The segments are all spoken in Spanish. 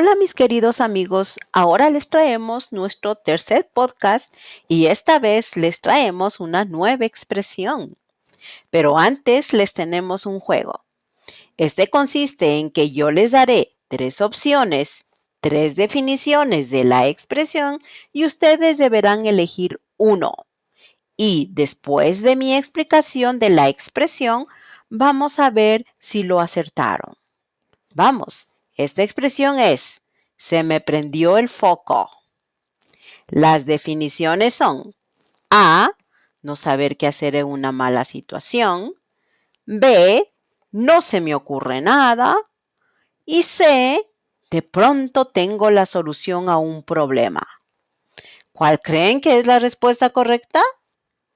Hola mis queridos amigos, ahora les traemos nuestro tercer podcast y esta vez les traemos una nueva expresión. Pero antes les tenemos un juego. Este consiste en que yo les daré tres opciones, tres definiciones de la expresión y ustedes deberán elegir uno. Y después de mi explicación de la expresión, vamos a ver si lo acertaron. Vamos, esta expresión es, se me prendió el foco. Las definiciones son A, no saber qué hacer en una mala situación. B, no se me ocurre nada. Y C, de pronto tengo la solución a un problema. ¿Cuál creen que es la respuesta correcta?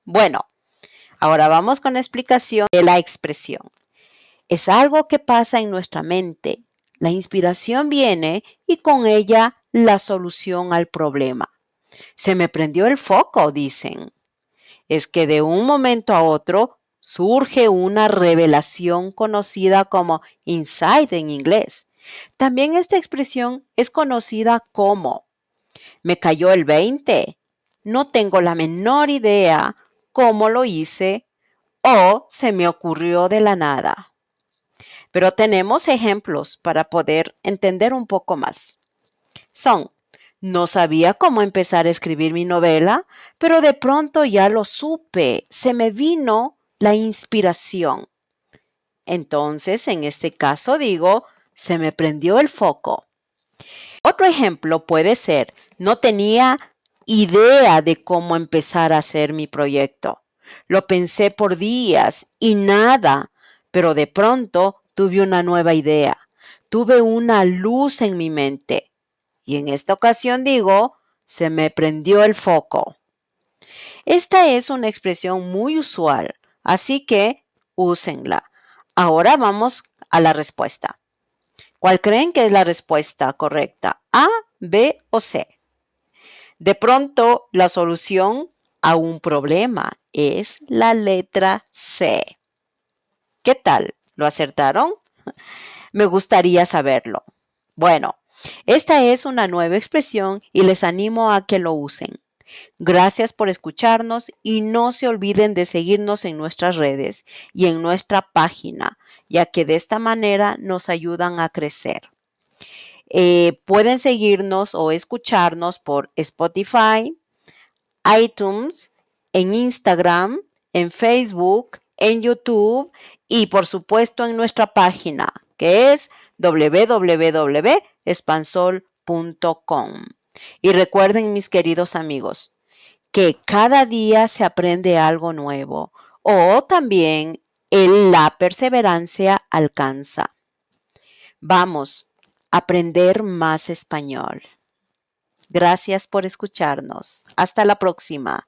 Bueno, ahora vamos con la explicación de la expresión. Es algo que pasa en nuestra mente la inspiración viene y con ella la solución al problema. Se me prendió el foco, dicen. Es que de un momento a otro surge una revelación conocida como insight en inglés. También esta expresión es conocida como me cayó el 20. No tengo la menor idea cómo lo hice o se me ocurrió de la nada. Pero tenemos ejemplos para poder entender un poco más. Son, no sabía cómo empezar a escribir mi novela, pero de pronto ya lo supe, se me vino la inspiración. Entonces, en este caso digo, se me prendió el foco. Otro ejemplo puede ser, no tenía idea de cómo empezar a hacer mi proyecto. Lo pensé por días y nada, pero de pronto tuve una nueva idea, tuve una luz en mi mente. Y en esta ocasión digo, se me prendió el foco. Esta es una expresión muy usual, así que úsenla. Ahora vamos a la respuesta. ¿Cuál creen que es la respuesta correcta? ¿A, B o C? De pronto, la solución a un problema es la letra C. ¿Qué tal? ¿Lo acertaron? Me gustaría saberlo. Bueno, esta es una nueva expresión y les animo a que lo usen. Gracias por escucharnos y no se olviden de seguirnos en nuestras redes y en nuestra página, ya que de esta manera nos ayudan a crecer. Eh, pueden seguirnos o escucharnos por Spotify, iTunes, en Instagram, en Facebook, en YouTube y por supuesto en nuestra página que es www.espansol.com. Y recuerden mis queridos amigos que cada día se aprende algo nuevo o también la perseverancia alcanza. Vamos a aprender más español. Gracias por escucharnos. Hasta la próxima.